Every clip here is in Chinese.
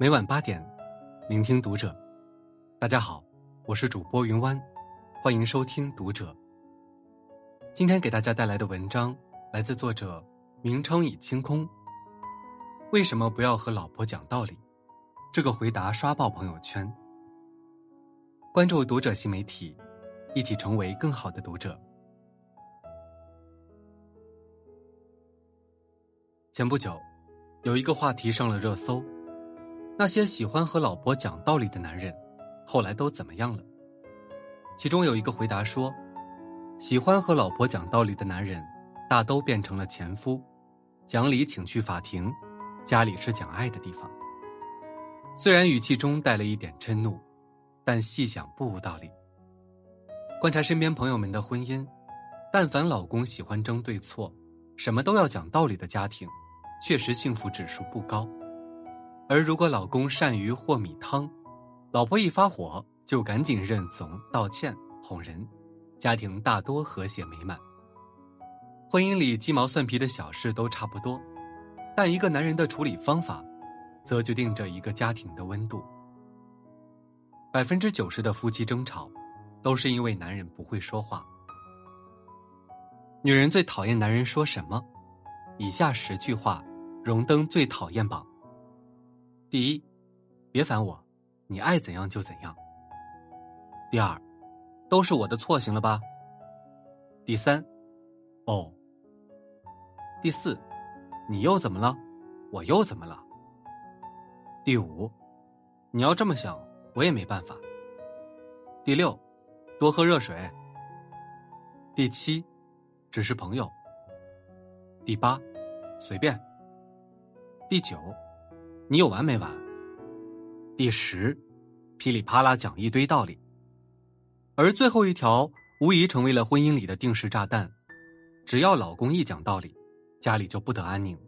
每晚八点，聆听读者。大家好，我是主播云湾，欢迎收听读者。今天给大家带来的文章来自作者名称已清空。为什么不要和老婆讲道理？这个回答刷爆朋友圈。关注读者新媒体，一起成为更好的读者。前不久，有一个话题上了热搜：那些喜欢和老婆讲道理的男人，后来都怎么样了？其中有一个回答说：喜欢和老婆讲道理的男人，大都变成了前夫，讲理请去法庭，家里是讲爱的地方。虽然语气中带了一点嗔怒，但细想不无道理。观察身边朋友们的婚姻，但凡老公喜欢争对错，什么都要讲道理的家庭。确实幸福指数不高，而如果老公善于和米汤，老婆一发火就赶紧认怂道歉哄人，家庭大多和谐美满。婚姻里鸡毛蒜皮的小事都差不多，但一个男人的处理方法，则决定着一个家庭的温度。百分之九十的夫妻争吵，都是因为男人不会说话。女人最讨厌男人说什么？以下十句话。荣登最讨厌榜。第一，别烦我，你爱怎样就怎样。第二，都是我的错，行了吧？第三，哦。第四，你又怎么了？我又怎么了？第五，你要这么想，我也没办法。第六，多喝热水。第七，只是朋友。第八，随便。第九，你有完没完？第十，噼里啪啦讲一堆道理。而最后一条无疑成为了婚姻里的定时炸弹，只要老公一讲道理，家里就不得安宁。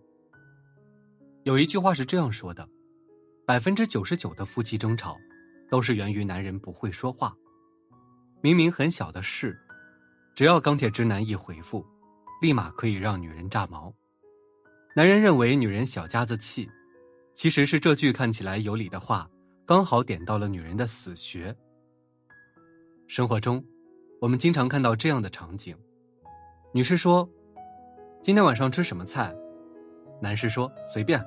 有一句话是这样说的：百分之九十九的夫妻争吵，都是源于男人不会说话。明明很小的事，只要钢铁直男一回复，立马可以让女人炸毛。男人认为女人小家子气，其实是这句看起来有理的话，刚好点到了女人的死穴。生活中，我们经常看到这样的场景：女士说：“今天晚上吃什么菜？”男士说：“随便。”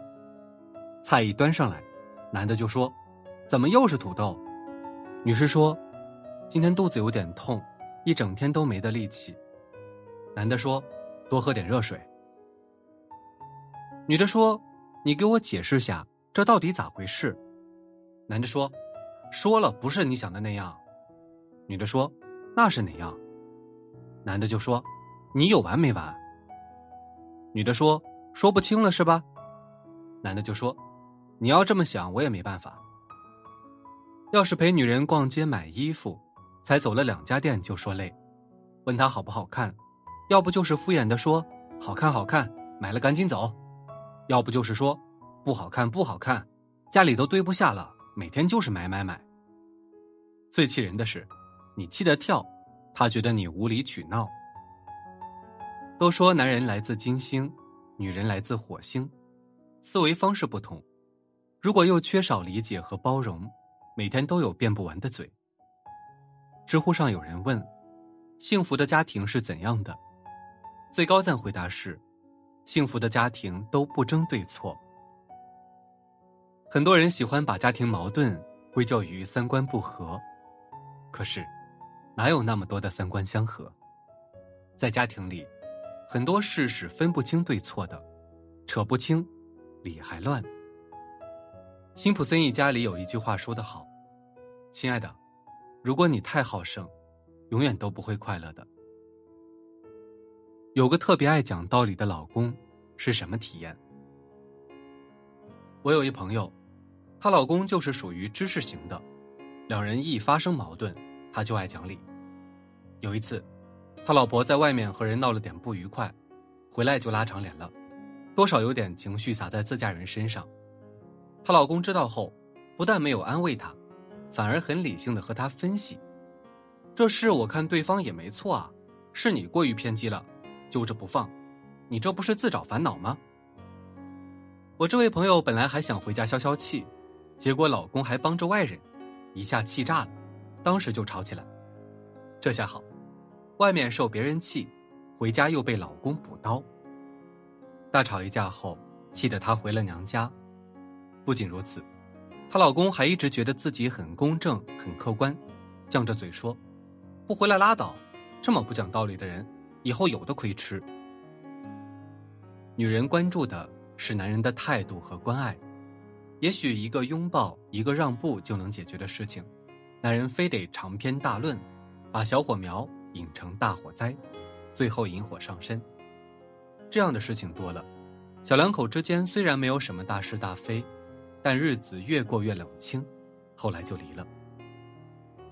菜一端上来，男的就说：“怎么又是土豆？”女士说：“今天肚子有点痛，一整天都没的力气。”男的说：“多喝点热水。”女的说：“你给我解释下，这到底咋回事？”男的说：“说了不是你想的那样。”女的说：“那是哪样？”男的就说：“你有完没完？”女的说：“说不清了是吧？”男的就说：“你要这么想，我也没办法。要是陪女人逛街买衣服，才走了两家店就说累，问她好不好看，要不就是敷衍的说好看好看，买了赶紧走。”要不就是说，不好看不好看，家里都堆不下了，每天就是买买买。最气人的是，你气得跳，他觉得你无理取闹。都说男人来自金星，女人来自火星，思维方式不同，如果又缺少理解和包容，每天都有辩不完的嘴。知乎上有人问：幸福的家庭是怎样的？最高赞回答是。幸福的家庭都不争对错。很多人喜欢把家庭矛盾归咎于三观不合，可是，哪有那么多的三观相合？在家庭里，很多事是分不清对错的，扯不清，理还乱。辛普森一家里有一句话说得好：“亲爱的，如果你太好胜，永远都不会快乐的。”有个特别爱讲道理的老公，是什么体验？我有一朋友，她老公就是属于知识型的，两人一发生矛盾，他就爱讲理。有一次，他老婆在外面和人闹了点不愉快，回来就拉长脸了，多少有点情绪撒在自家人身上。她老公知道后，不但没有安慰她，反而很理性的和她分析：“这事我看对方也没错啊，是你过于偏激了。”揪着不放，你这不是自找烦恼吗？我这位朋友本来还想回家消消气，结果老公还帮着外人，一下气炸了，当时就吵起来。这下好，外面受别人气，回家又被老公补刀。大吵一架后，气得她回了娘家。不仅如此，她老公还一直觉得自己很公正、很客观，犟着嘴说：“不回来拉倒，这么不讲道理的人，以后有的亏吃。”女人关注的是男人的态度和关爱，也许一个拥抱、一个让步就能解决的事情，男人非得长篇大论，把小火苗引成大火灾，最后引火上身。这样的事情多了，小两口之间虽然没有什么大是大非，但日子越过越冷清，后来就离了。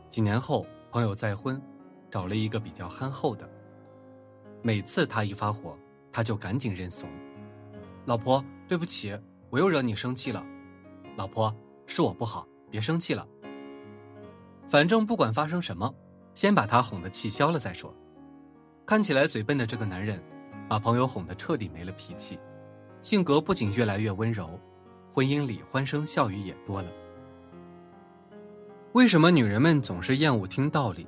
几年后，朋友再婚，找了一个比较憨厚的，每次他一发火。他就赶紧认怂，老婆，对不起，我又惹你生气了。老婆，是我不好，别生气了。反正不管发生什么，先把他哄得气消了再说。看起来嘴笨的这个男人，把朋友哄得彻底没了脾气，性格不仅越来越温柔，婚姻里欢声笑语也多了。为什么女人们总是厌恶听道理？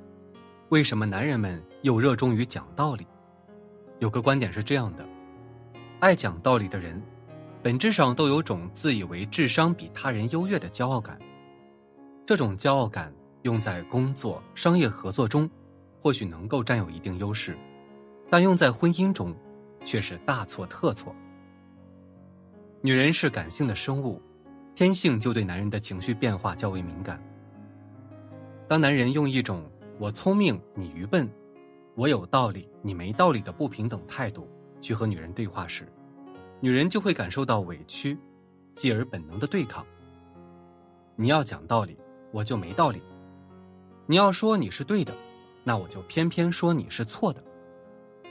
为什么男人们又热衷于讲道理？有个观点是这样的：爱讲道理的人，本质上都有种自以为智商比他人优越的骄傲感。这种骄傲感用在工作、商业合作中，或许能够占有一定优势，但用在婚姻中，却是大错特错。女人是感性的生物，天性就对男人的情绪变化较为敏感。当男人用一种“我聪明，你愚笨”。我有道理，你没道理的不平等态度去和女人对话时，女人就会感受到委屈，继而本能的对抗。你要讲道理，我就没道理；你要说你是对的，那我就偏偏说你是错的。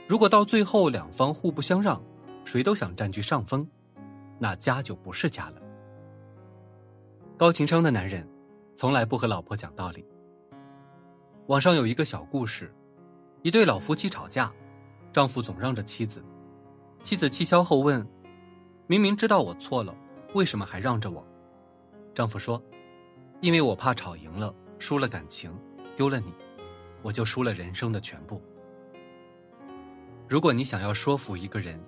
如果到最后两方互不相让，谁都想占据上风，那家就不是家了。高情商的男人，从来不和老婆讲道理。网上有一个小故事。一对老夫妻吵架，丈夫总让着妻子，妻子气消后问：“明明知道我错了，为什么还让着我？”丈夫说：“因为我怕吵赢了，输了感情，丢了你，我就输了人生的全部。”如果你想要说服一个人，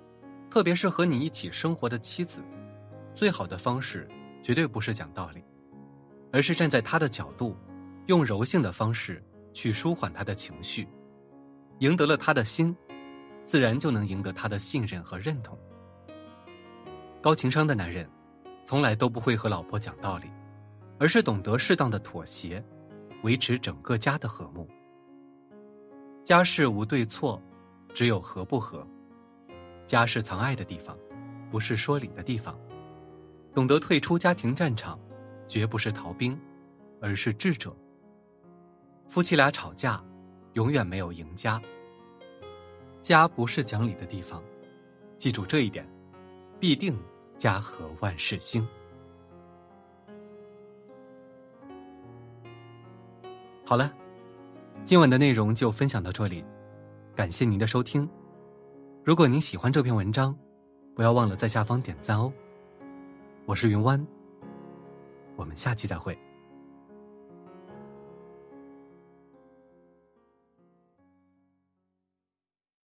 特别是和你一起生活的妻子，最好的方式绝对不是讲道理，而是站在他的角度，用柔性的方式去舒缓他的情绪。赢得了他的心，自然就能赢得他的信任和认同。高情商的男人，从来都不会和老婆讲道理，而是懂得适当的妥协，维持整个家的和睦。家事无对错，只有合不合。家是藏爱的地方，不是说理的地方。懂得退出家庭战场，绝不是逃兵，而是智者。夫妻俩吵架。永远没有赢家。家不是讲理的地方，记住这一点，必定家和万事兴。好了，今晚的内容就分享到这里，感谢您的收听。如果您喜欢这篇文章，不要忘了在下方点赞哦。我是云湾，我们下期再会。